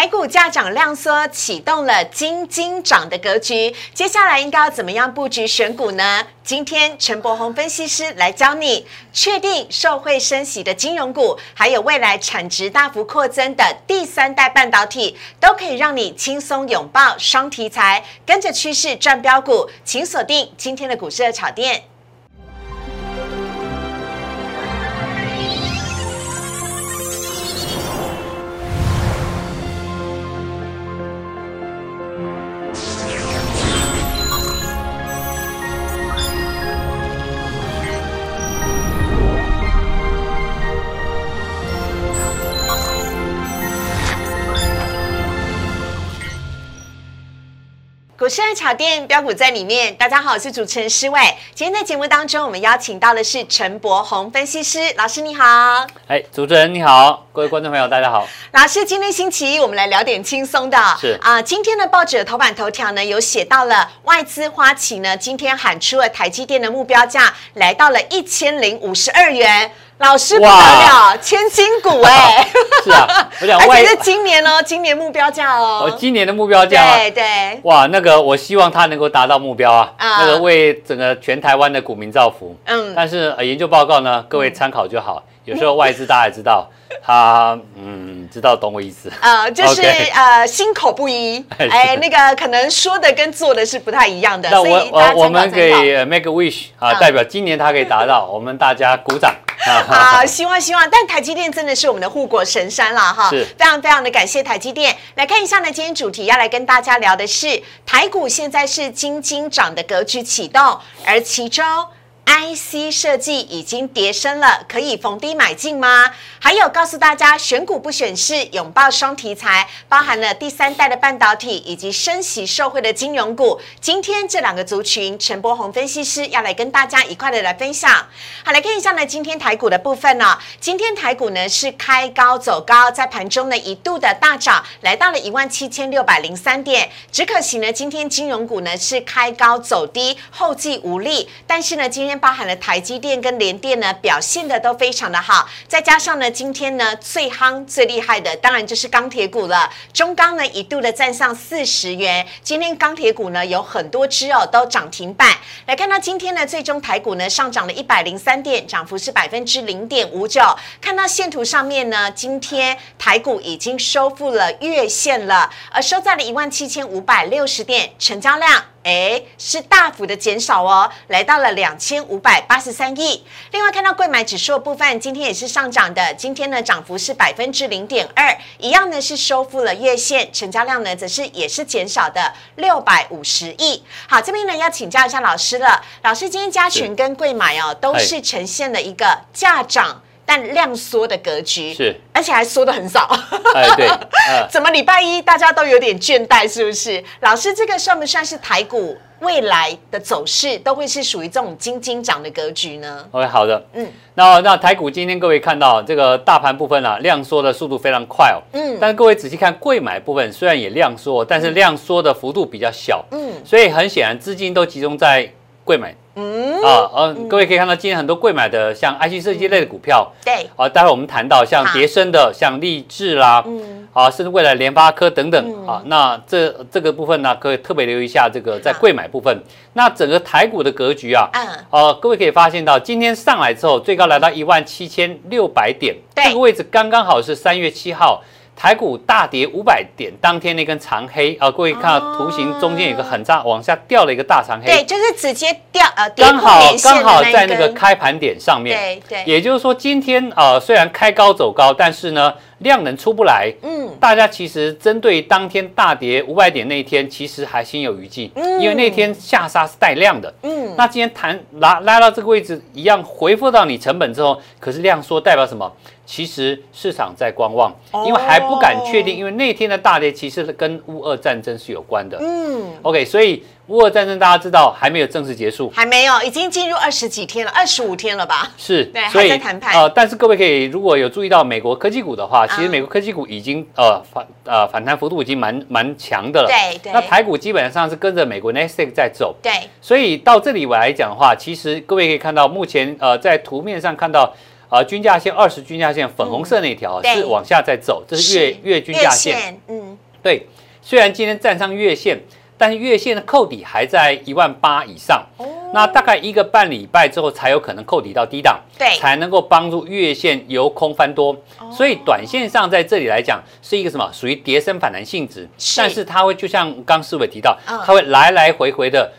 台股价涨量缩，启动了金金涨的格局。接下来应该要怎么样布局选股呢？今天陈柏宏分析师来教你，确定受惠升息的金融股，还有未来产值大幅扩增的第三代半导体，都可以让你轻松拥抱双题材，跟着趋势赚标股。请锁定今天的股市的炒店。股市爱炒店标股在里面，大家好，我是主持人施伟。今天在节目当中，我们邀请到的是陈柏宏分析师老师，你好。哎，主持人你好，各位观众朋友大家好。老师，今天星期一，我们来聊点轻松的。是啊，今天的报纸的头版头条呢，有写到了外资花旗呢，今天喊出了台积电的目标价来到了一千零五十二元。老师不得了，千金股哎，是啊，我想 而且是今年哦，今年目标价哦哦。今年的目标价啊，对对，哇，那个我希望它能够达到目标啊，啊那个为整个全台湾的股民造福。嗯，但是呃研究报告呢，各位参考就好。有时候外资大家也知道，他嗯知道懂我意思。呃，就是呃，心口不一，是哎，那个可能说的跟做的是不太一样的，那我我我们。可以呃 make a wish 啊，嗯代表今年它可以达到，我们大家鼓掌 好，希望希望，但台积电真的是我们的护国神山了哈，是非常非常的感谢台积电。来看一下呢，今天主题要来跟大家聊的是台股现在是金金涨的格局启动，而其中。IC 设计已经跌升了，可以逢低买进吗？还有告诉大家，选股不选市，拥抱双题材，包含了第三代的半导体以及升息受惠的金融股。今天这两个族群，陈柏宏分析师要来跟大家一块的来分享。好，来看一下呢，今天台股的部分呢、今天台股呢是开高走高，在盘中呢一度的大涨，来到了一万七千六百零三点。只可惜呢，今天金融股呢是开高走低，后继无力。但是呢，今天包含了台积电跟联电呢表现的都非常的好，再加上呢，今天呢最夯最厉害的当然就是钢铁股了。中钢呢一度的站上四十元，今天钢铁股呢有很多只哦都涨停板。来看到今天呢，最终台股呢上涨了一百零三点，涨幅是百分之零点五九。看到线图上面呢，今天台股已经收复了月线了，而收在了一万七千五百六十点，成交量。哎，是大幅的减少哦，来到了两千五百八十三亿。另外看到贵买指数的部分，今天也是上涨的，今天呢涨幅是百分之零点二，一样呢是收复了月线，成交量呢则是也是减少的六百五十亿。好，这边呢要请教一下老师了，老师今天加权跟贵买哦都哎是呈现了一个价涨但量缩的格局，是，而且还缩的很少。哎对，呃 怎么礼拜一大家都有点倦怠，是不是？老师，这个算不算是台股未来的走势都会是属于这种金金涨的格局呢？OK 好的，嗯。嗯，那那台股今天各位看到这个大盘部分啊，量缩的速度非常快哦，嗯嗯，但是各位仔细看贵买部分，虽然也量缩，但是量缩的幅度比较小，嗯。所以很显然资金都集中在贵买嗯，啊，呃，各位可以看到今天很多贵买的像 IC 设计类的股票，对，啊，待会我们谈到像好。叠升的，像立志啦，嗯。啊，甚至未来联发科等等嗯。啊，那这这个部分呢，可以特别留意一下这个在好。贵买部分。那整个台股的格局啊，嗯，呃，各位可以发现到，今天上来之后，最高来到一万七千六百点，对。这个位置刚刚好是三月七号台股大跌五百点当天那根长黑啊，各位看到图形中间有个很大往下掉了一个大长黑。对，黑，就是直接掉呃跌刚好刚好在那个开盘点上面。对对，也就是说，今天呃虽然开高走高，但是呢量能出不来，嗯大家其实针对当天大跌五百点那一天，其实还心有余悸，嗯因为那天下杀是带量的。嗯，那今天弹拉拉到这个位置，一样回复到你成本之后，可是量缩代表什么？其实市场在观望，哦因为还不敢确定，因为那天的大跌其实跟乌俄战争是有关的。嗯，OK，所以乌俄战争大家知道还没有正式结束，还没有，已经进入二十几天了，二十五天了吧？是对，还在谈判呃，但是各位可以如果有注意到美国科技股的话，其实嗯美国科技股已经呃反呃反弹幅度已经蛮蛮强的了。对对那台股基本上是跟着美国 n e s t a q 在走，对，所以到这里我来讲的话，其实各位可以看到，目前呃在图面上看到。呃，均价线二十均价线粉红色那条、对是往下在走，这是月月均价线。嗯，对，虽然今天站上月线，但是月线的扣底还在一万八以上。那大概一个半礼拜之后才有可能扣底到低档，对才能够帮助月线由空翻多。所以短线上在这里来讲是一个什么？属于跌升反弹性质，是但是它会就像刚思伟提到，嗯它会来来回回的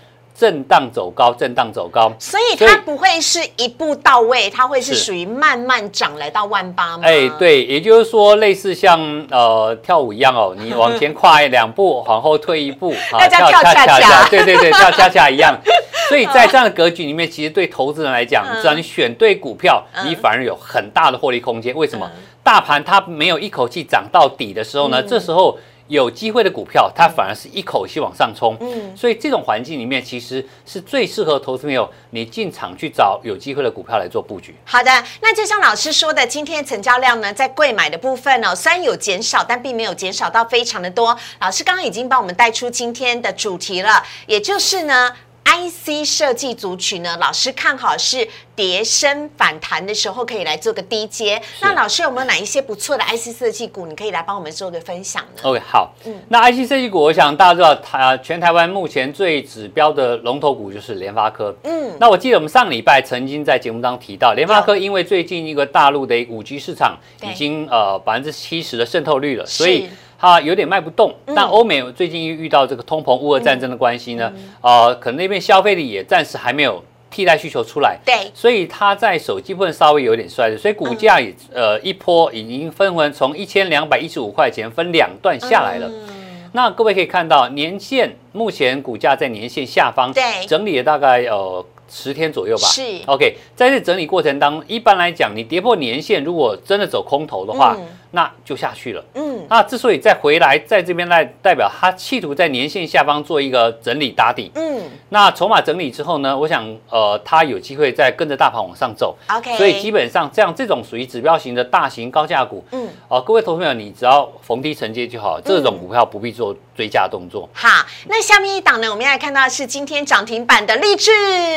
震荡走高，震荡走高。所以它不会是一步到位，它会是是属于慢慢涨来到万八吗？哎，，对，也就是说，类似像呃跳舞一样哦，你 往前跨两步，往后退一步，啊跳恰恰对对对，跳恰恰一样。所以在这样的格局里面，其实对投资人来讲，只要你选对股票，嗯你反而有很大的获利空间。为什么嗯？大盘它没有一口气涨到底的时候呢，这时候有机会的股票，它反而是一口气往上冲。嗯所以这种环境里面，其实是最适合投资朋友你进场去找有机会的股票来做布局。好的，那就像老师说的，今天的成交量呢，在贵买的部分呢、虽然有减少，但并没有减少到非常的多。老师刚刚已经帮我们带出今天的主题了，也就是呢。IC 设计族群呢，老师看好是跌升反弹的时候可以来做个低阶。那老师有没有哪一些不错的 IC 设计股，你可以来帮我们做个分享呢？OK，好，嗯。那 IC 设计股，我想大家知道，台全台湾目前最指标的龙头股就是联发科。嗯，那我记得我们上礼拜曾经在节目当中提到，联发科因为最近一个大陆的五 G 市场已经呃百分之七十的渗透率了，所以它有点卖不动。嗯但欧美最近遇到这个通膨、乌俄战争的关系呢，呃，可能那边消费力也暂时还没有替代需求出来。对，所以它在手机部分稍微有点衰退，所以股价也、呃一波已经分文从一千两百一十五块钱分两段下来了。嗯那各位可以看到，年线目前股价在年线下方，对整理了大概呃十天左右吧。是 OK，在这整理过程当中，一般来讲，你跌破年线，如果真的走空头的话，嗯那就下去了。嗯，那之所以再回来，在这边来代表它企图在年线下方做一个整理打底。嗯那筹码整理之后呢，我想呃，它有机会再跟着大盘往上走。，OK，所以基本上这样这种属于指标型的大型高价股，嗯。哦、各位投资朋友，你只要逢低承接就好，这种股票不必做追加动作。好，那下面一档呢，我们要来看到的是今天涨停板的励志。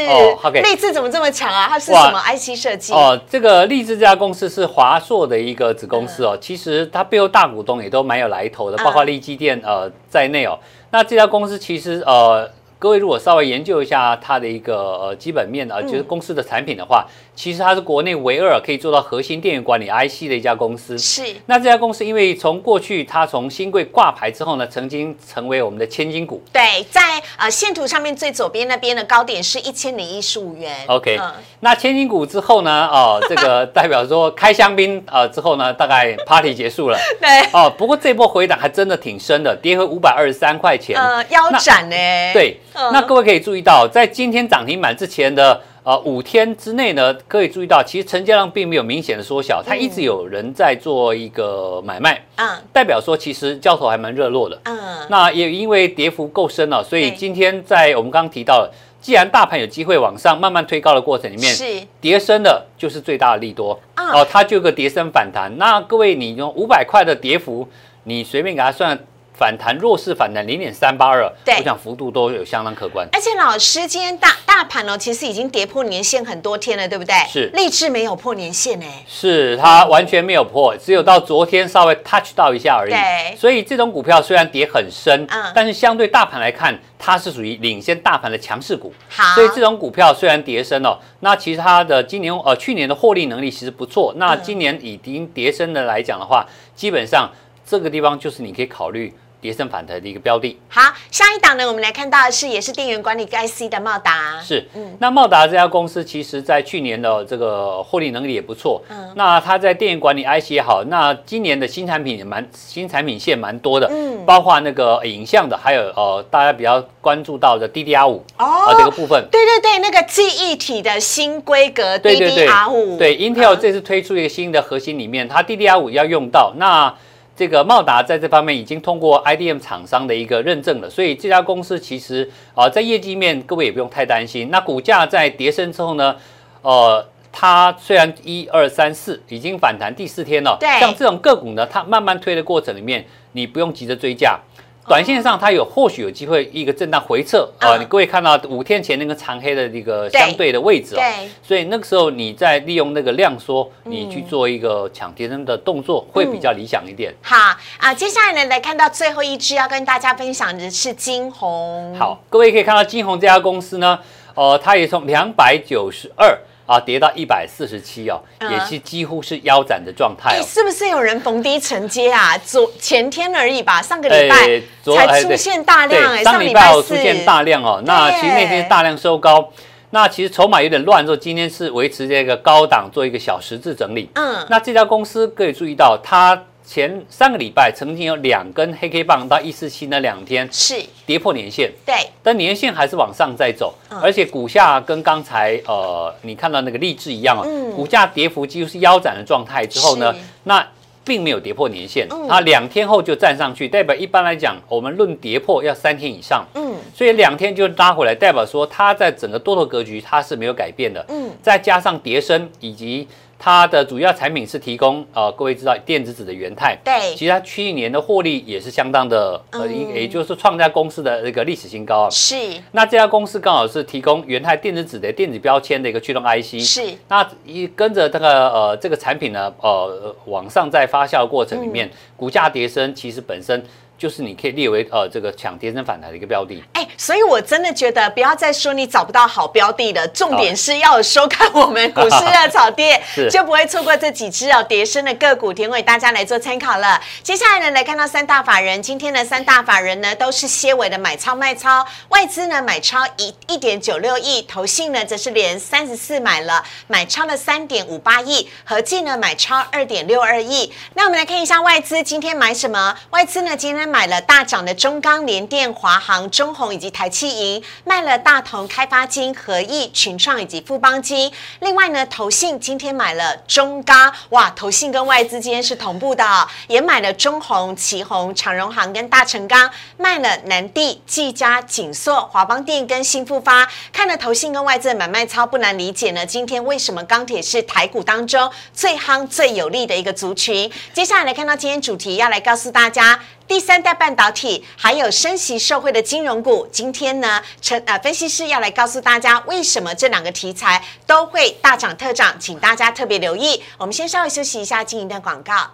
哦，OK 励志怎么这么强啊？它是什么 IC 设计？哦，这个立志这家公司是华硕的一个子公司哦，其实它背后大股东也都蛮有来头的，嗯包括力基电呃在内哦。那这家公司其实呃。各位如果稍微研究一下它的一个呃基本面啊，就是公司的产品的话，其实它是国内唯二可以做到核心电源管理 IC 的一家公司。是那这家公司因为从过去它从新贵挂牌之后呢，曾经成为我们的千金股。对，在呃线图上面最左边那边的高点是一千零一十五元。OK，、嗯那千金股之后呢？哦，这个代表说开香槟呃之后呢，大概 party 结束了。对，哦，不过这波回档还真的挺深的，跌回五百二十三块钱。呃，腰斩呢？对，呃那各位可以注意到，在今天涨停板之前的呃五天之内呢，可以注意到，其实成交量并没有明显的缩小，它一直有人在做一个买卖，嗯代表说其实交投还蛮热络的。嗯，那也因为跌幅够深了，所以今天在我们刚刚提到了，既然大盘有机会往上慢慢推高的过程里面，是。跌升的就是最大的利多。啊。哦，它就有个跌升反弹。那各位，你用五百块的跌幅，你随便给它算反弹弱势反弹零点三八二，对我想幅度都有相当可观。而且老师今天大大盘哦，其实已经跌破年线很多天了，对不对？是励志没有破年线哎。是它完全没有破，只有到昨天稍微 touch 到一下而已。对所以这种股票虽然跌很深，嗯但是相对大盘来看，它是属于领先大盘的强势股。好，所以这种股票虽然跌深哦，那其实它的今年呃去年的获利能力其实不错。那今年已经跌深的来讲的话，基本上这个地方就是你可以考虑跌升反弹的一个标的。好，下一档呢，我们来看到的是也是电源管理 IC 的茂达。是嗯，那茂达这家公司其实在去年的这个获利能力也不错。嗯那它在电源管理 IC 也好，那今年的新产品也蛮新产品线蛮多的，嗯包括那个影像的，还有呃大家比较关注到的 DDR 五啊这个部分。对对对，那个记忆体的新规格对对对 DDR 五，对，Intel 嗯这次推出一个新的核心里面，它 DDR 五要用到，那这个茂达在这方面已经通过 IDM 厂商的一个认证了，所以这家公司其实啊、在业绩面各位也不用太担心。那股价在跌升之后呢，呃。它虽然一二三四已经反弹第四天了，对像这种个股呢，它慢慢推的过程里面，你不用急着追价，短线上它有或许有机会一个震荡回撤啊、嗯你各位看到五天前那个长黑的那个相对的位置哦，对，所以那个时候你再利用那个量缩，嗯。你去做一个抢跌升的动作，会比较理想一点。好啊，接下来呢，来看到最后一支要跟大家分享的是金红。好，各位可以看到金红这家公司呢，呃，它也从两百九十二啊跌到一百四十七哦，嗯也是几乎是腰斩的状态。是不是有人逢低承接啊？昨前天而已吧，上个礼拜才出现大量上礼礼拜出现大量哦，那其实那天大量收高，那其实筹码有点乱之后，今天是维持这个高档做一个小十字整理。嗯，那这家公司可以注意到，它前三个礼拜曾经有两根黑 K 棒到一四七那两天是。跌破年线，对，但年线还是往上在走，嗯。而且股价跟刚才呃你看到那个励志一样哦，嗯。股价跌幅几乎是腰斩的状态之后呢，那并没有跌破年线。嗯，它两天后就站上去，代表一般来讲，我们论跌破要三天以上，嗯。所以两天就拉回来，代表说它在整个多头格局它是没有改变的，嗯，再加上跌升以及它的主要产品是提供呃各位知道电子纸的元泰，对，其实它去年的获利也是相当的呃，嗯。也就是创下公司的那个历史新高啊。是。那这家公司刚好是提供元泰电子纸的电子标签的一个驱动 IC，是，那一跟着这个呃这个产品呢，呃往上在发酵的过程里面，嗯。股价跌升，其实本身就是你可以列为呃这个抢跌升反弹的一个标的。哎，所以我真的觉得不要再说你找不到好标的了，重点是要收看我们股市热炒店，就不会错过这几只哦跌升的个股，提供给大家来做参考了。接下来呢，来看到三大法人，今天的三大法人呢都是些尾的买超卖超，外资呢买超一一点九六亿，投信呢则是连三十四买了，买超了三点五八亿，合计呢买超二点六二亿。那我们来看一下外资今天买什么？外资呢今天买了大涨的中钢、联电、华航、中红以及台气银，卖了大同、开发金、合益、群创以及富邦金。另外呢，投信今天买了中钢，哇，投信跟外资今天是同步的、也买了中红、旗红、长荣航跟大成钢，卖了南地、技嘉、锦硕、华邦电跟新复发。看了投信跟外资的买卖操，不难理解呢，今天为什么钢铁是台股当中最夯、最有力的一个族群？接下来来看到今天主题，要来告诉大家。第三代半导体，还有升息社会的金融股，今天呢，陈呃分析师要来告诉大家，为什么这两个题材都会大涨特涨，请大家特别留意。我们先稍微休息一下，进一段广告。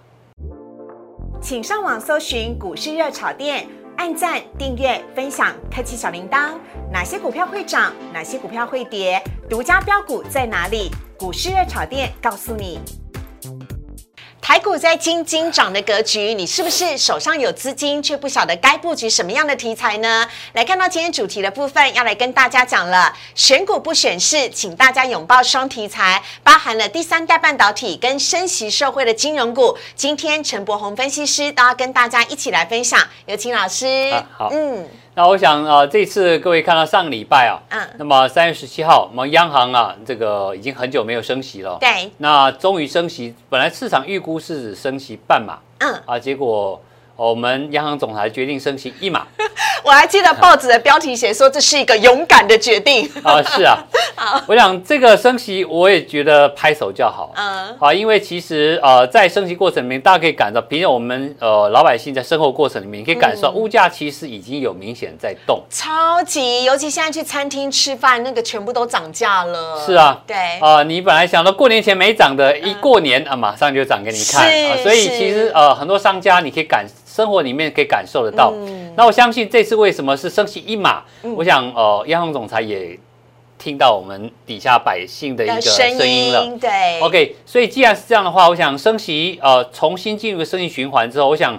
请上网搜寻股市热炒店，按赞、订阅、分享，开启小铃铛。哪些股票会涨？哪些股票会跌？独家标股在哪里？股市热炒店告诉你。台股在金金涨的格局，你是不是手上有资金，却不晓得该布局什么样的题材呢？来看到今天主题的部分，要来跟大家讲了，选股不选市，请大家拥抱双题材，包含了第三代半导体跟升息社会的金融股。今天陈柏宏分析师都要跟大家一起来分享，有请老师。啊好嗯，那我想呃这次各位看到上个礼拜啊，嗯。那么三月十七号，我们央行啊这个已经很久没有升息了，对，那终于升息，本来市场预估是升息半码嗯，啊，结果我们央行总裁决定升息一码。我还记得报纸的标题写说这是一个勇敢的决定。啊，是啊，我想这个升息我也觉得拍手叫好。嗯，啊，因为其实呃，在升息过程里面，大家可以感到，凭着我们呃老百姓在生活过程里面，你可以感受到嗯。物价其实已经有明显在动。超级，尤其现在去餐厅吃饭，那个全部都涨价了。是啊，对，啊、你本来想到过年前没涨的，一过年啊，马上就涨给你看。啊，所以其实呃，很多商家你可以感生活里面可以感受得到。嗯那我相信这次为什么是升息一码，我想呃，央行总裁也听到我们底下百姓的一个的声音了。对 OK，所以既然是这样的话，我想升息呃重新进入升息循环之后，我想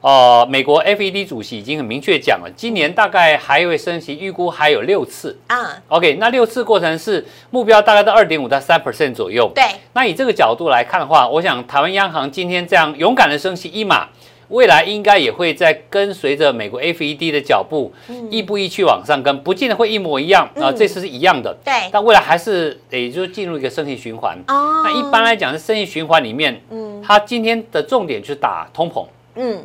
呃美国 FED 主席已经很明确讲了，今年大概还会升息，预估还有六次。啊，OK，那六次过程是目标大概在二点五到三 percent 左右。对，那以这个角度来看的话，我想台湾央行今天这样勇敢的升息一码，未来应该也会在跟随着美国 FED 的脚步，亦步亦趋往上跟，不见得会一模一样啊、嗯这次是一样的。对，但未来还是也就是进入一个升息循环。哦。那一般来讲，是升息循环里面，嗯。它今天的重点就是打通膨。嗯，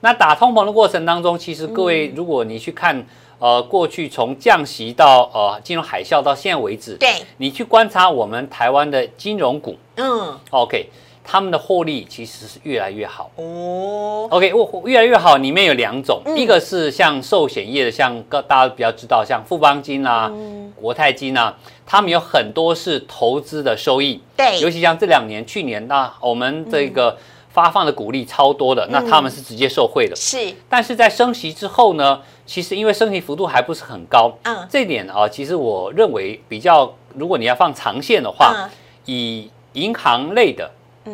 那打通膨的过程当中，其实各位，如果你去看，呃，过去从降息到呃金融海啸到现在为止，对，你去观察我们台湾的金融股。嗯，，OK，他们的获利其实是越来越好。哦，OK，我越来越好，里面有两种，嗯。一个是像寿险业的，像各大家比较知道，像富邦金啊、嗯。国泰金啊，他们有很多是投资的收益，对。尤其像这两年、去年，那我们这个发放的股利超多的，那他们是直接受惠的。是，但是在升息之后呢，其实因为升息幅度还不是很高，嗯。这一点啊，其实我认为比较，如果你要放长线的话，嗯，以银行类的，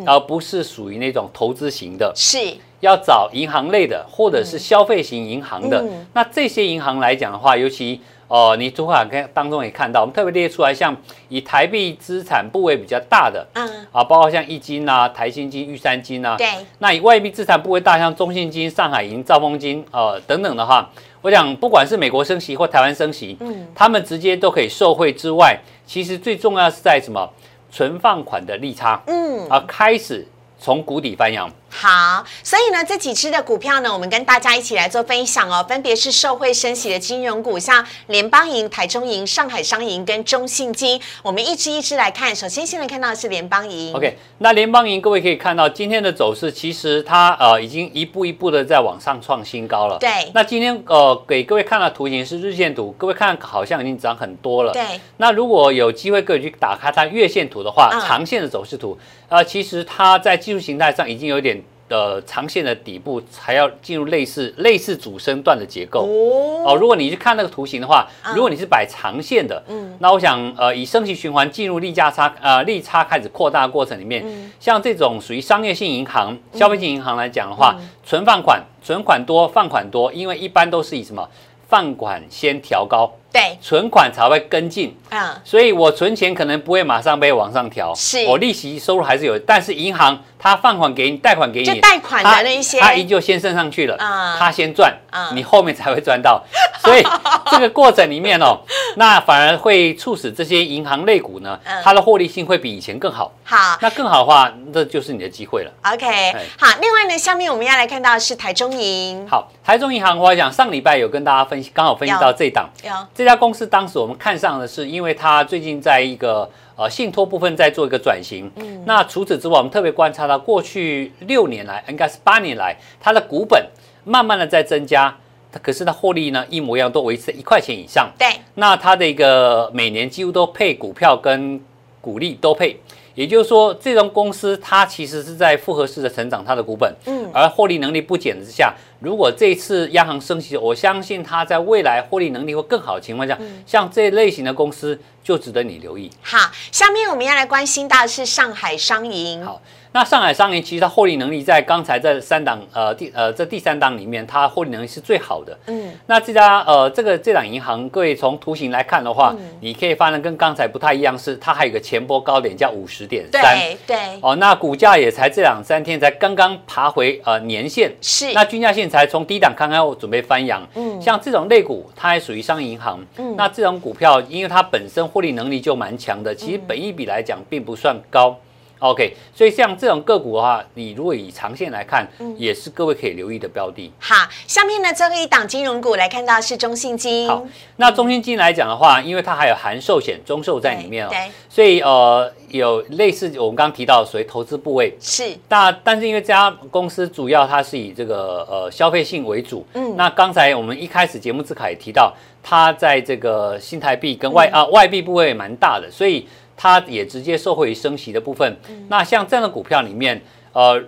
而不是属于那种投资型的，是，要找银行类的或者是消费型银行的。嗯。那这些银行来讲的话，尤其哦、呃你主管看当中也看到，我们特别列出来，像以台币资产部位比较大的嗯，啊，包括像一金啊、台新金、玉山金啊，对，那以外币资产部位大，像中信金、上海银、兆丰金，呃等等的话，我想不管是美国升息或台湾升息，嗯，他们直接都可以受惠之外，其实最重要是在什么？存放款的利差，嗯，啊，开始从谷底翻扬。好，所以呢，这几只的股票呢，我们跟大家一起来做分享哦，分别是受惠升息的金融股，像联邦银、台中银、上海商银跟中信金，我们一只一只来看。首先，先来看到的是联邦银 OK，那联邦银各位可以看到今天的走势，其实它呃已经一步一步的在往上创新高了。对那今天呃给各位看的图形是日线图，各位看好像已经涨很多了。对，那如果有机会各位去打开它月线图的话，嗯长线的走势图，呃，其实它在技术形态上已经有点呃长线的底部，还要进入类似类似主升段的结构。哦，哦，如果你去看那个图形的话，嗯。如果你是摆长线的，嗯。那我想呃以升息循环进入利价差呃利差开始扩大的过程里面，嗯。像这种属于商业性银行、消费性银行来讲的话，嗯。存放款存款多放款多，因为一般都是以什么放款先调高，对，存款才会跟进。嗯，所以我存钱可能不会马上被往上调，是。我利息收入还是有，但是银行它放款给你，贷款给你，就贷款的那一些。它依旧先升上去了，嗯。它先赚嗯，你后面才会赚到，所以这个过程里面哦，那反而会促使这些银行类股呢嗯，它的获利性会比以前更好。好。那更好的话，这就是你的机会了。OK，好，另外呢，下面我们要来看到的是台中银，好，台中银行，我想上礼拜有跟大家分析，刚好分析到这一档，有这家公司当时我们看上的是，因为它最近在一个呃信托部分在做一个转型。嗯，那除此之外，我们特别观察到过去六年来，应该是八年来，它的股本慢慢的在增加，它可是它获利呢一模一样，都维持在一块钱以上。对，那它的一个每年几乎都配股票跟股利都配。也就是说，这种公司它其实是在复合式的成长它的股本，嗯。而获利能力不减之下，如果这次央行升息，我相信它在未来获利能力会更好的情况下，像这类型的公司就值得你留意。好，下面我们要来关心到的是上海商银，好，那上海商银其实它获利能力在刚才这三档呃第呃这第三档里面，它获利能力是最好的。嗯，那这家呃这个这档银行，各位从图形来看的话，你可以发现跟刚才不太一样，是它还有一个前波高点叫五十点三。对对，哦，那股价也才这两三天才刚刚爬回呃年线，是，那均价线才从低档刚刚准备翻扬。嗯像这种类股，它还属于商业银行。嗯那这种股票，因为它本身获利能力就蛮强的，其实本益比来讲并不算高。OK，所以像这种个股的话，你如果以长线来看，嗯。也是各位可以留意的标的。好，下面呢最后一档金融股来看到是中信金，好，那中信金来讲的话，因为它还有含寿险、中寿在里面哦，对，所以呃有类似我们刚刚提到所谓投资部位。是，那但是因为这家公司主要它是以这个呃消费性为主，嗯。那刚才我们一开始节目之卡也提到，它在这个新台币跟外、嗯。啊外币部位也蛮大的，所以它也直接受惠于升息的部分。嗯那像这样的股票里面，呃。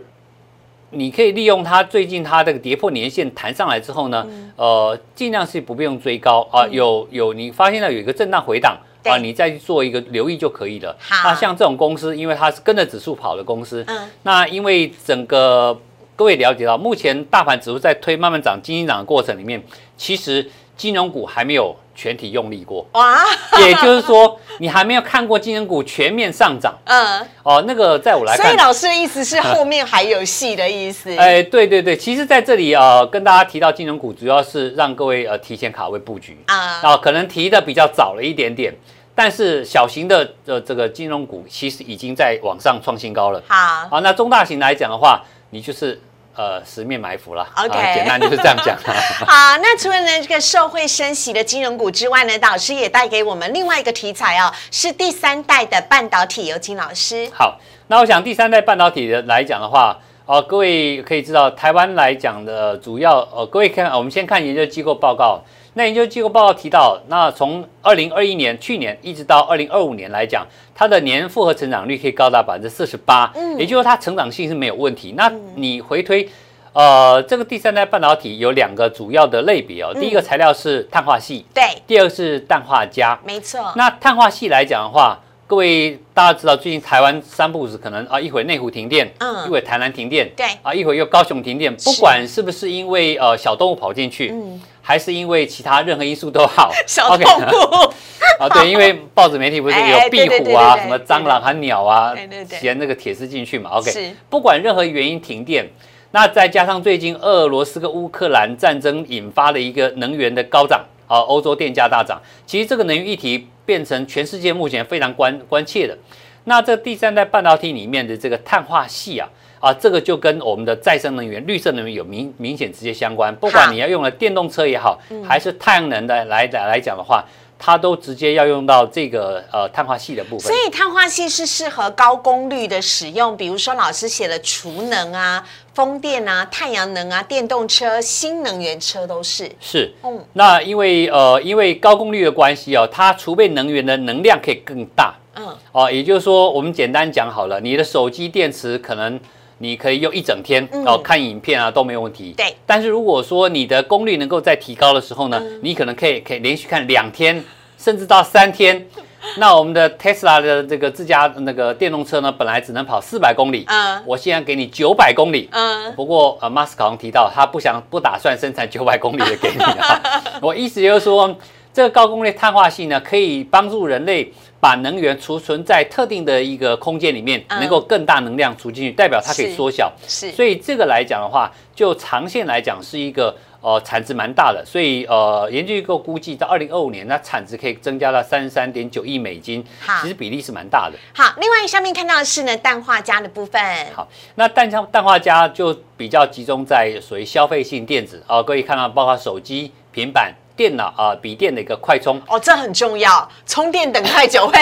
你可以利用它最近它这个跌破年线弹上来之后呢，嗯呃，尽量是不必用追高啊、有有你发现到有一个震荡回档啊，你再去做一个留意就可以了。好那像这种公司，因为它是跟着指数跑的公司，嗯，那因为整个各位了解到，目前大盘指数在推慢慢涨、经济涨的过程里面，其实金融股还没有全体用力过，哇，也就是说，你还没有看过金融股全面上涨。嗯，哦。那个在我来看，所以老师的意思是后面还有戏的意思，哎，对对对，其实在这里呃，跟大家提到金融股，主要是让各位呃提前卡位布局。啊，啊，可能提的比较早了一点点。但是小型的呃这个金融股其实已经在往上创新高了。好，好，那中大型来讲的话，你就是呃十面埋伏了。OK 啊简单就是这样讲。好，那除了呢这个受惠升息的金融股之外呢，导师也带给我们另外一个题材哦，是第三代的半导体。有请老师。好，那我想第三代半导体的来讲的话，哦，各位可以知道，台湾来讲的主要，呃，各位看，我们先看研究机构报告。那研究机构报告提到，那从二零二一年去年一直到二零二五年来讲，它的年复合成长率可以高达百分之四十八，嗯也就是说它成长性是没有问题。那你回推。呃，这个第三代半导体有两个主要的类别哦，第一个材料是碳化系，对，第二个是氮化镓。没错。那碳化系来讲的话，各位大家知道，最近台湾三不五时可能啊，一会内湖停电，嗯一会台南停电，对啊，一会又高雄停电，不管是不是因为呃小动物跑进去，嗯还是因为其他任何因素都好，小 OK 动物。啊，对，因为报纸媒体不是哎有壁虎啊，什么蟑螂和鸟啊对对对，衔那个铁丝进去嘛，OK，不管任何原因停电。那再加上最近俄罗斯跟乌克兰战争引发的一个能源的高涨啊，欧洲电价大涨，其实这个能源议题变成全世界目前非常关关切的。那这第三代半导体里面的这个碳化系啊，啊，这个就跟我们的再生能源、绿色能源有明明显直接相关。不管你要用了电动车也好，还是太阳能的来来来讲的话，它都直接要用到这个呃碳化系的部分所。以碳化系是适合高功率的使用，比如说老师写的储能啊、风电啊、太阳能啊、电动车、新能源车都是。是，嗯那因为呃因为高功率的关系哦，它储备能源的能量可以更大嗯，哦，也就是说，我们简单讲好了，你的手机电池可能你可以用一整天嗯哦，看影片啊都没有问题。对。但是如果说你的功率能够再提高的时候呢，你可能可以可以连续看两天，甚至到三天。那我们的 Tesla 的这个自家那个电动车呢，本来只能跑四百公里，嗯我现在给你九百公里。嗯，不过呃，马斯克好像提到他不想不打算生产九百公里的给你啊。我意思就是说，这个高功率碳化系呢，可以帮助人类把能源储存在特定的一个空间里面，嗯能够更大能量储进去，代表它可以是缩小。是。所以这个来讲的话，就长线来讲是一个呃产值蛮大的，所以呃研究机构估计到二零二五年，那产值可以增加到三十三点九亿美金，其实比例是蛮大的。好，另外下面看到的是呢氮化镓的部分。好，那氮化氮化镓就比较集中在属于消费性电子啊、各位看到包括手机、平板、电脑啊、笔电的一个快充。哦，这很重要，充电等太久会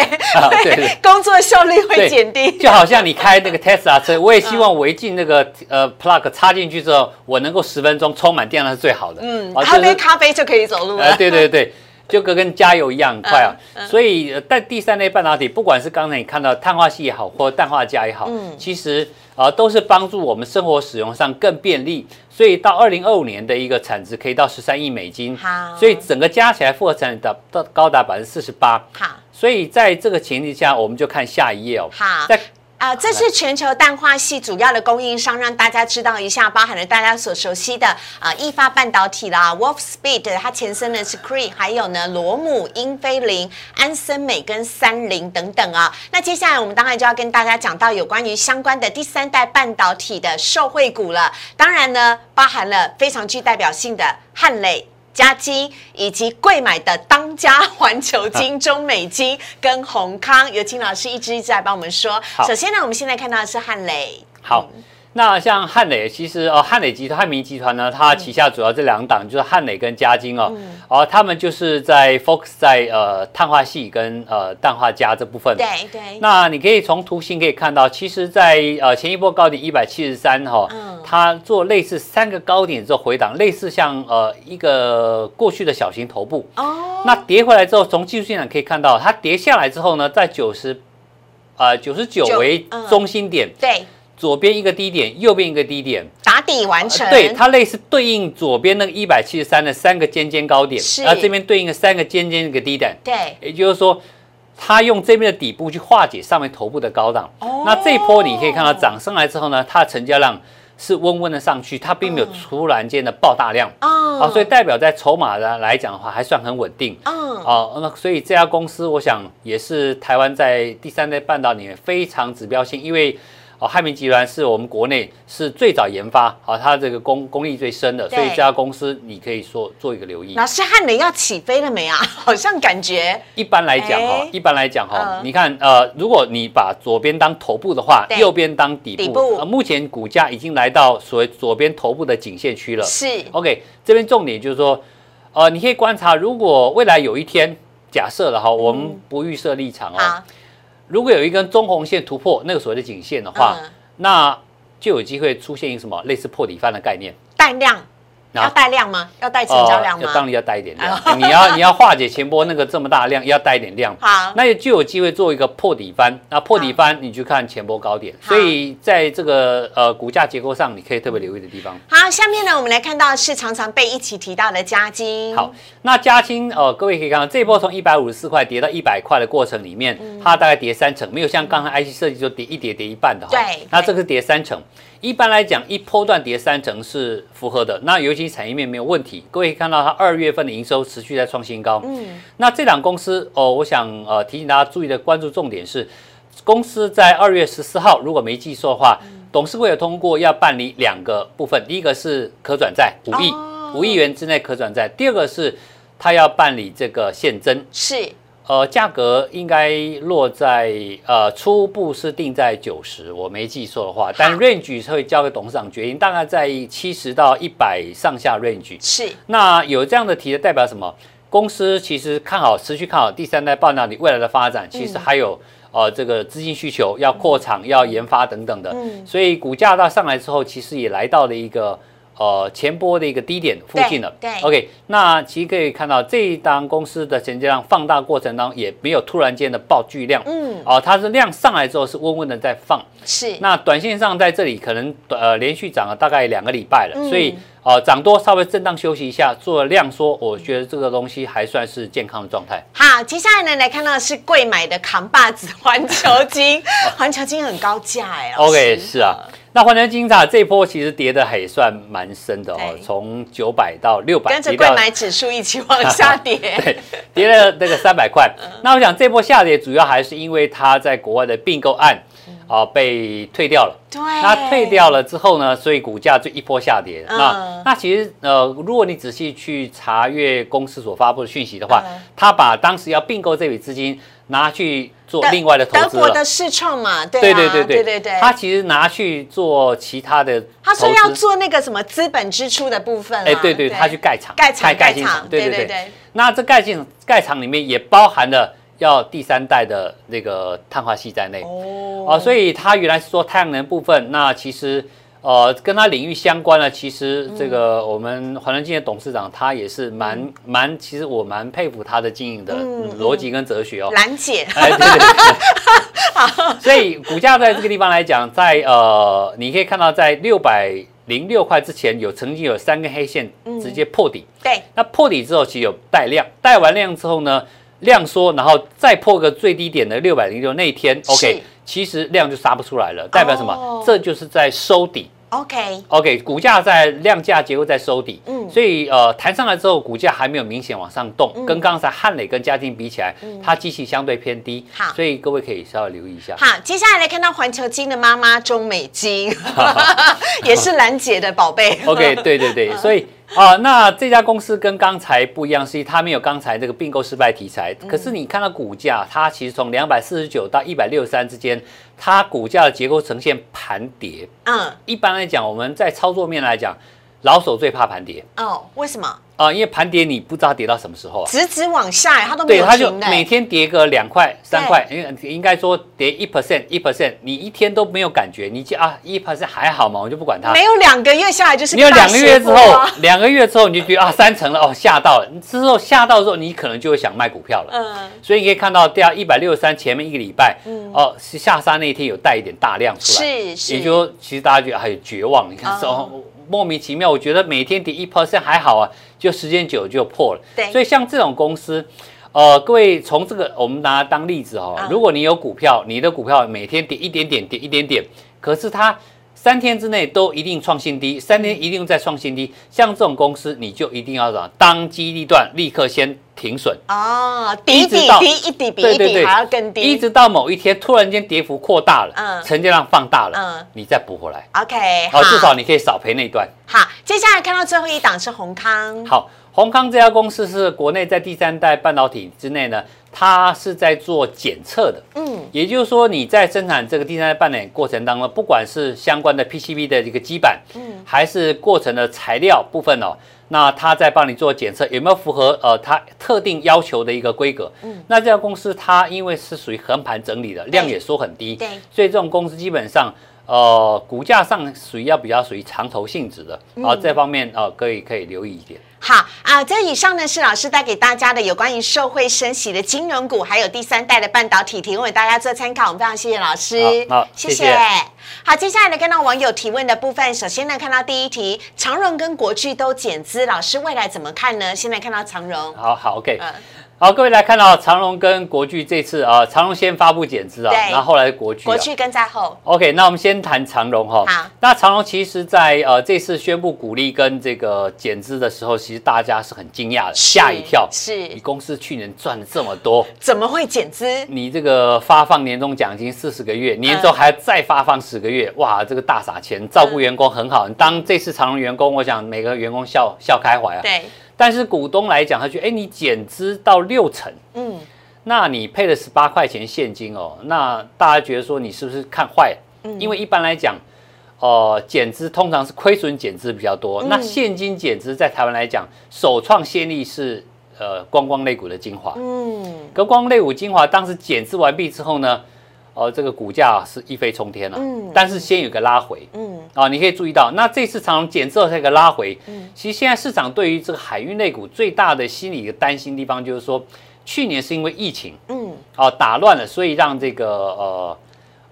对 对工作效率会对减低。就好像你开那个 Tesla 车，我也希望我一进那个呃 plug 插进去之后，我能够十分钟充满电，那是最好的。嗯，啊喝杯咖啡就可以走路了。呃，对对对，就跟跟加油一样快啊。嗯嗯所以，呃但第三类半导体，不管是刚才你看到碳化系也好，或氮化镓也好，嗯其实呃都是帮助我们生活使用上更便利。所以到二零二五年的一个产值可以到十三亿美金，好所以整个加起来复合产值达到高达百分之四十八。好，所以在这个前提下，我们就看下一页哦。好在啊、这是全球氮化系主要的供应商，让大家知道一下，包含了大家所熟悉的啊、易发半导体啦，Wolfspeed，它前身呢是 Cree，还有呢罗姆、英飞凌、安森美跟三菱等等啊。那接下来我们当然就要跟大家讲到有关于相关的第三代半导体的受惠股了，当然呢包含了非常具代表性的汉磊。嘉金以及贵买的当家环球金、中美金跟宏康，有请老师一直一直来帮我们说。首先呢，我们现在看到的是汉磊，好，那像汉磊，其实呃，汉磊集团、汉民集团呢，它旗下主要这两档就是汉磊跟嘉金哦，嗯。哦，他们就是在 focus 在呃碳化系跟呃氮化镓这部分。对对，那你可以从图形可以看到，其实在，呃前一波高点一百七十三哈嗯，它做类似三个高点之后回档，类似像呃一个过去的小型头部。哦，那跌回来之后，从技术线上可以看到，它跌下来之后呢，在九十呃九十九九为嗯。中心点，对，左边一个低点，右边一个低点，打底完成，呃对，它类似对应左边那个一百七十三的三个尖尖高点，是。然后这边对应的三个尖尖一个低点，对，也就是说，它用这边的底部去化解上面头部的高档。哦。那这一波你可以看到涨上来之后呢，它的成交量是温温的上去，它并没有突然间的爆大量。嗯。啊，所以代表在筹码的来讲的话，还算很稳定。嗯，哦，那所以这家公司，我想也是台湾在第三代半导体里面非常指标性，因为哦，汉明集团是我们国内是最早研发，啊，它这个功功力最深的，所以对这家公司你可以说做一个留意。老师汉雷要起飞了没啊？好像感觉 一般来讲哈哎，一般来讲哈嗯，你看呃，如果你把左边当头部的话，右边当底底部部，呃目前股价已经来到所谓左边头部的颈线区了。是 OK，这边重点就是说，呃，你可以观察，如果未来有一天，假设了哈，我们不预设立场哦，好如果有一根中红线突破那个所谓的颈线的话，嗯那就有机会出现一个什么类似破底翻的概念。带量要带量吗？要带成交量吗？要当然要带一点量，你要 你要化解前波那个这么大的量，要带一点量。好，那就有机会做一个破底翻，那破底翻你去看前波高点，所以在这个呃股价结构上，你可以特别留意的地方。好，下面呢，我们来看到是常常被一起提到的加金。好，那嘉兴呃，各位可以看到这一波从一百五十四块跌到一百块的过程里面，它大概跌三成，没有像刚才 IC 设计就跌一跌跌一半的哈。对那这个跌三成，一般来讲一波段跌三成是符合的。那尤其产业面没有问题，各位可以看到它二月份的营收持续在创新高。嗯，那这档公司哦，我想呃提醒大家注意的关注重点是，公司在二月十四号，如果没记错的话，董事会有通过要办理两个部分，第一个是可转债五亿哦。五亿元之内可转债，第二个是它要办理这个现增，是呃，价格应该落在呃初步是定在九十，我没记错的话，但 range 会交给董事长决定，大概在七十到一百上下 range。是，那有这样的题的代表什么？公司其实看好，持续看好第三代半导体未来的发展，其实还有、呃这个资金需求要扩厂、要研发等等的，嗯所以股价到上来之后，其实也来到了一个呃前波的一个低点附近了。对对。OK，那其实可以看到这一档公司的成交量放大过程当中，也没有突然间的爆巨量。嗯，哦，它是量上来之后是温温的在放，是，那短线上在这里可能呃连续涨了大概两个礼拜了，嗯。所以呃涨多稍微震荡休息一下，做了量缩，我觉得这个东西还算是健康的状态。好，接下来呢，来看到的是贵买的扛把子环球金，环球金很高价哎、OK，是啊，那环球金塔这一波其实跌的还算蛮深的哦对，从九百到六百，跟着贵买指数一起往下 跌，对，跌了那个三百块。那我想这波下跌主要还是因为它在国外的并购案啊、被退掉了。对，那退掉了之后呢，所以股价就一波下跌。嗯那那其实呃，如果你仔细去查阅公司所发布的讯息的话嗯，他把当时要并购这笔资金拿去做另外的投资德国的。视创嘛，对啊对对对对对对，他其实拿去做其他的他说要做那个什么资本支出的部分啦，哎，对对，他去盖厂，盖厂盖新厂，对对对。对对，那这盖进盖厂里面也包含了要第三代的那个碳化系在内。哦啊，所以他原来是做太阳能部分，那其实呃跟他领域相关的，其实这个我们环球金的董事长他也是蛮蛮，其实我蛮佩服他的经营的逻辑跟哲学哦。兰姐，哎，对对对。所以股价在这个地方来讲，在呃，你可以看到在六百零六块之前，有曾经有三根黑线直接破底。对，那破底之后，其实有带量，带完量之后呢，量缩，然后再破个最低点的六百零六那一天，OK，其实量就杀不出来了，代表什么？哦这就是在收底。OK，OK，股价在量价结构在收底，嗯所以呃弹上来之后，股价还没有明显往上动，嗯跟刚才汉磊跟嘉金比起来，它基期相对偏低，好所以各位可以稍微留意一下。好，接下来来看到环球金的妈妈中美金，也是兰姐的宝贝。OK，对对对，所以啊、那这家公司跟刚才不一样，是它没有刚才这个并购失败题材。嗯可是你看到股价，它其实从两百四十九到一百六十三之间，它股价的结构呈现盘跌。嗯，一般来讲，我们在操作面来讲，老手最怕盘跌哦，为什么？啊、因为盘跌你不知道跌到什么时候啊。直直往下，它都没对，有它就。每天跌个两块、三块，应应该说跌一 percent、一 percent，你一天都没有感觉，你就啊一 percent 还好嘛，我就不管它。没有两个月下来就是你有大两个月之后两个月之后你就觉得啊三成了哦吓到了，之后吓到之后你可能就会想卖股票了。嗯，所以你可以看到掉一百六十三前面一个礼拜，哦是下杀那一天有带一点大量出来，是是，也就其实大家觉得还有绝望，你看说、哦莫名其妙，我觉得每天跌一 percent 还好啊，就时间久就破了。对所以像这种公司。呃，各位从这个我们拿它当例子哦，嗯如果你有股票，你的股票每天跌一点点，跌一点点，可是它三天之内都一定创新低，三天一定再创新低。像这种公司，你就一定要么当机立断，立刻先停损。哦，低一底比一底还要更低。一直到某一天突然间跌幅扩大了，嗯成交量放大了，嗯你再补回来，OK，好，至少你可以少赔那一段。好。接下来看到最后一档是宏康，好，宏康这家公司是国内在第三代半导体之内呢，它是在做检测的。嗯，也就是说，你在生产这个第三代半导体过程当中，不管是相关的 PCB 的一个基板，嗯，还是过程的材料部分哦，那它在帮你做检测，有没有符合呃它特定要求的一个规格？嗯，那这家公司它因为是属于横盘整理的，量也缩很低，对所以这种公司基本上。呃，股价上属于要比较属于长头性质的啊、这方面呃可以可以留意一点。好啊，这以上呢是老师带给大家的有关于社会升息的金融股，还有第三代的半导体，提供给大家做参考。我们非常谢谢老师，好好谢谢谢好，接下来呢，看到网友提问的部分，首先呢，看到第一题，长荣跟国巨都减资，老师未来怎么看呢？现在看到长荣，好好，OK，嗯，好，各位来看到长隆跟国巨这次啊，长隆先发布减资啊，对然后后来国巨、啊，国巨跟在后，OK，那我们先谈长荣哈。好。那长荣其实在呃这次宣布鼓励跟这个减资的时候，其实大家是很惊讶的，吓一跳。是你公司去年赚了这么多，怎么会减资？你这个发放年终奖金四十个月，年终还要再发放十个月，哇，这个大撒钱，照顾员工很好。你当这次长荣员工，我想每个员工笑笑开怀啊。对，但是股东来讲，他觉得，哎，你减资到六成。嗯，那你配了十八块钱现金哦，那大家觉得说你是不是看坏了？嗯因为一般来讲，呃，减资通常是亏损减资比较多，嗯那现金减资在台湾来讲，首创先例是呃观光类股的精华，嗯，跟观光类股精华当时减资完毕之后呢，呃，这个股价是一飞冲天了、嗯但是先有个拉回，嗯，啊、你可以注意到，那这次长龙减之后才有个拉回，其实现在市场对于这个海运类股最大的心理的担心地方就是说，去年是因为疫情，嗯，哦、打乱了，所以让这个呃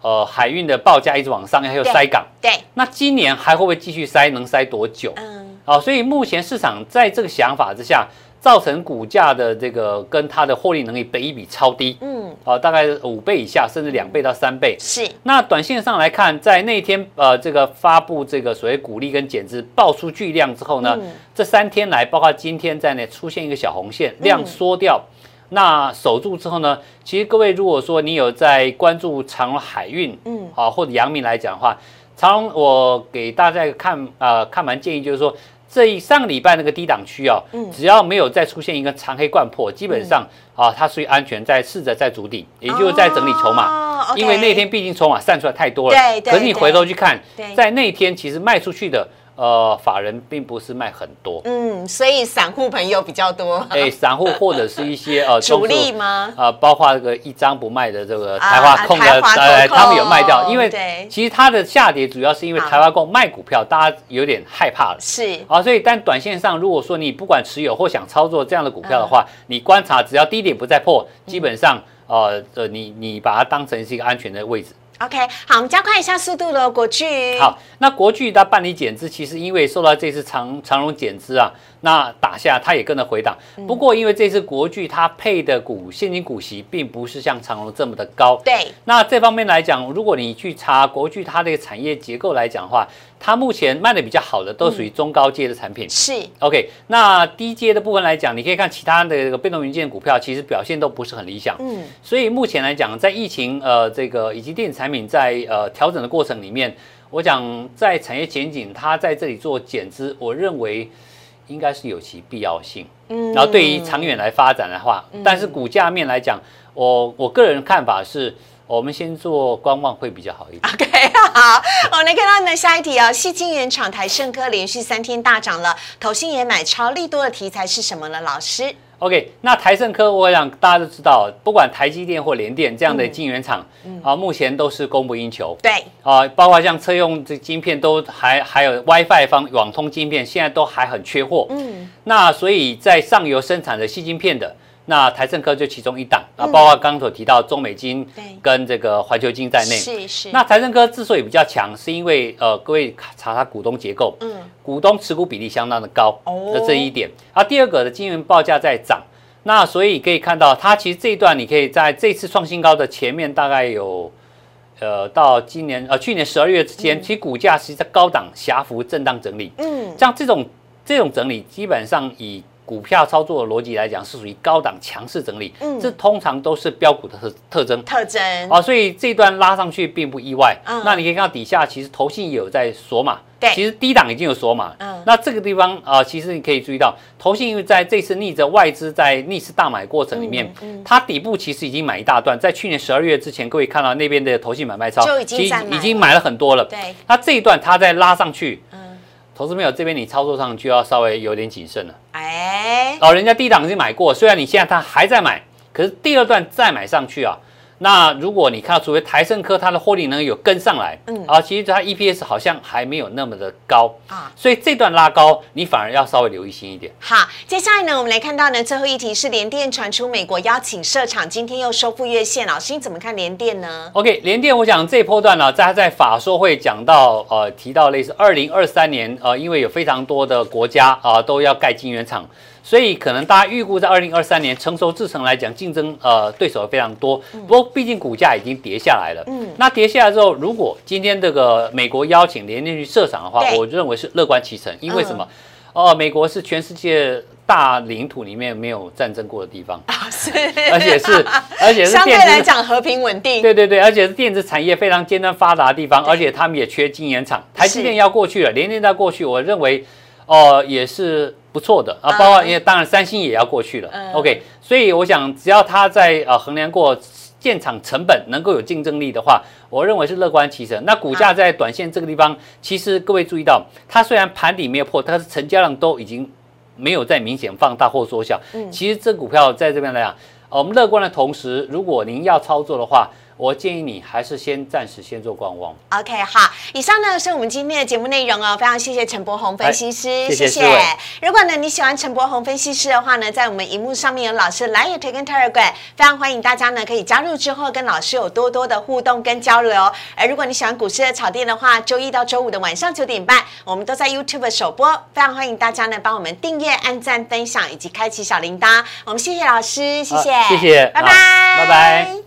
呃海运的报价一直往上，还有对塞港。对，那今年还会不会继续塞？能塞多久？嗯，哦，所以目前市场在这个想法之下，造成股价的这个跟它的获利能力比一比超低，嗯，啊，大概五倍以下，甚至两倍到三倍。是，那短线上来看，在那天呃这个发布这个所谓股利跟减资爆出巨量之后呢，嗯这三天来，包括今天在内出现一个小红线，量缩掉。那守住之后呢，其实各位如果说你有在关注长荣海运，嗯，啊或者阳明来讲的话，长荣我给大家看呃看完建议就是说。这一上个礼拜那个低档区哦，嗯。只要没有再出现一个长黑贯破，基本上啊，它属于安全，在试着在筑底，也就是在整理筹码。因为那天毕竟筹码散出来太多了，对对可是你回头去看，在那天其实卖出去的呃法人并不是卖很多，嗯，所以散户朋友比较多，哎，散户或者是一些呃 主力吗？呃，包括这个一张不卖的这个啊台华控的呃，他们有卖掉，因为其实它的下跌主要是因为台华控卖股票，大家有点害怕了。是，啊，所以但短线上，如果说你不管持有或想操作这样的股票的话，嗯你观察只要低点不再破，基本上呃呃，你你把它当成是一个安全的位置。OK，好，我们加快一下速度了，国巨。好，那国巨它办理减资，其实因为受到这次长长荣减资啊，那打下它也跟着回档。嗯不过因为这次国巨它配的股现金股息并不是像长隆这么的高。对，那这方面来讲，如果你去查国巨它的产业结构来讲的话，它目前卖的比较好的都属于中高阶的产品。是，OK，那低阶的部分来讲，你可以看其他的这个被动元件股票，其实表现都不是很理想。嗯，所以目前来讲，在疫情呃这个以及电子产品在呃调整的过程里面，我讲在产业前景，它在这里做减资，我认为应该是有其必要性。嗯然后对于长远来发展的话，但是股价面来讲，我我个人看法是，我们先做观望会比较好一点。OK，好，我们来看到呢下一题啊、细晶原厂台盛科连续三天大涨了，投信也买超，利多的题材是什么呢？老师，OK，那台盛科，我想大家都知道，不管台积电或联电这样的晶圆厂，啊，目前都是供不应求。对，啊，包括像车用这晶片都还还有 WiFi 方网通晶片，现在都还很缺货。嗯，那所以在上游生产的细晶片的，那台盛科就其中一档啊，嗯包括刚刚所提到中美金对。跟这个环球金在内。是是，那台盛科之所以比较强，是因为呃，各位查它股东结构，嗯，股东持股比例相当的高，哦。这这一点。啊，第二个的晶圆报价在涨，那所以可以看到，它其实这一段你可以在这次创新高的前面大概有呃到今年呃去年十二月之间，其实股价是在高档狭幅震荡整理。嗯，像这种这种整理，基本上以股票操作的逻辑来讲，是属于高档强势整理。嗯这通常都是标股的特特征。特征啊，所以这段拉上去并不意外。嗯那你可以看到底下其实投信也有在锁码，对其实低档已经有锁码。嗯那这个地方啊、其实你可以注意到，投信因为在这次逆着外资在逆势大买过程里面，嗯嗯它底部其实已经买一大段，在去年十二月之前，各位看到那边的投信买卖超就已经其实已经买了很多了。对，那这一段它在拉上去，嗯，投资朋友这边你操作上就要稍微有点谨慎了。哎，哦，人家低档已经买过，虽然你现在他还在买，可是第二段再买上去啊。那如果你看到，除非台盛科它的获利能力有跟上来，嗯啊，其实它 EPS 好像还没有那么的高啊所以这段拉高，你反而要稍微留意心一点。好，接下来呢，我们来看到呢，最后一题是联电传出美国邀请设厂，今天又收复月线，老师你怎么看联电呢？OK，联电，我想这一波段呢，在在法说会讲到，呃，提到类似二零二三年，呃，因为有非常多的国家啊、都要盖晶圆厂，所以可能大家预估在二零二三年成熟制程来讲，竞争呃对手非常多。不过毕竟股价已经跌下来了，嗯。那跌下来之后，如果今天这个美国邀请联电去设厂的话，我认为是乐观其成，因为什么？哦、美国是全世界大领土里面没有战争过的地方，啊，是，而且是 而且是相对来讲和平稳定，对对对，而且是电子产业非常尖端发达的地方，而且他们也缺晶圆厂，台积电要过去了，联电要过去，我认为，哦、也是不错的啊，嗯包括因为当然三星也要过去了、嗯 o k 所以我想只要它在呃衡量过建厂成本能够有竞争力的话，我认为是乐观其成。那股价在短线这个地方，其实各位注意到，它虽然盘底没有破，但是成交量都已经没有再明显放大或缩小。嗯其实这股票在这边来讲，呃我们乐观的同时，如果您要操作的话，我建议你还是先暂时先做观望。OK，好，以上呢是我们今天的节目内容哦，非常谢谢陈柏宏分析师，哎谢谢如果呢你喜欢陈柏宏分析师的话呢，在我们荧幕上面有老师来也 Take Telegram，非常欢迎大家呢可以加入之后跟老师有多多的互动跟交流。而如果你喜欢股市的草店的话，周一到周五的晚上九点半，我们都在 YouTube 首播，非常欢迎大家呢帮我们订阅、按赞、分享以及开启小铃铛。我们谢谢老师，谢谢，好谢谢拜拜，好拜拜。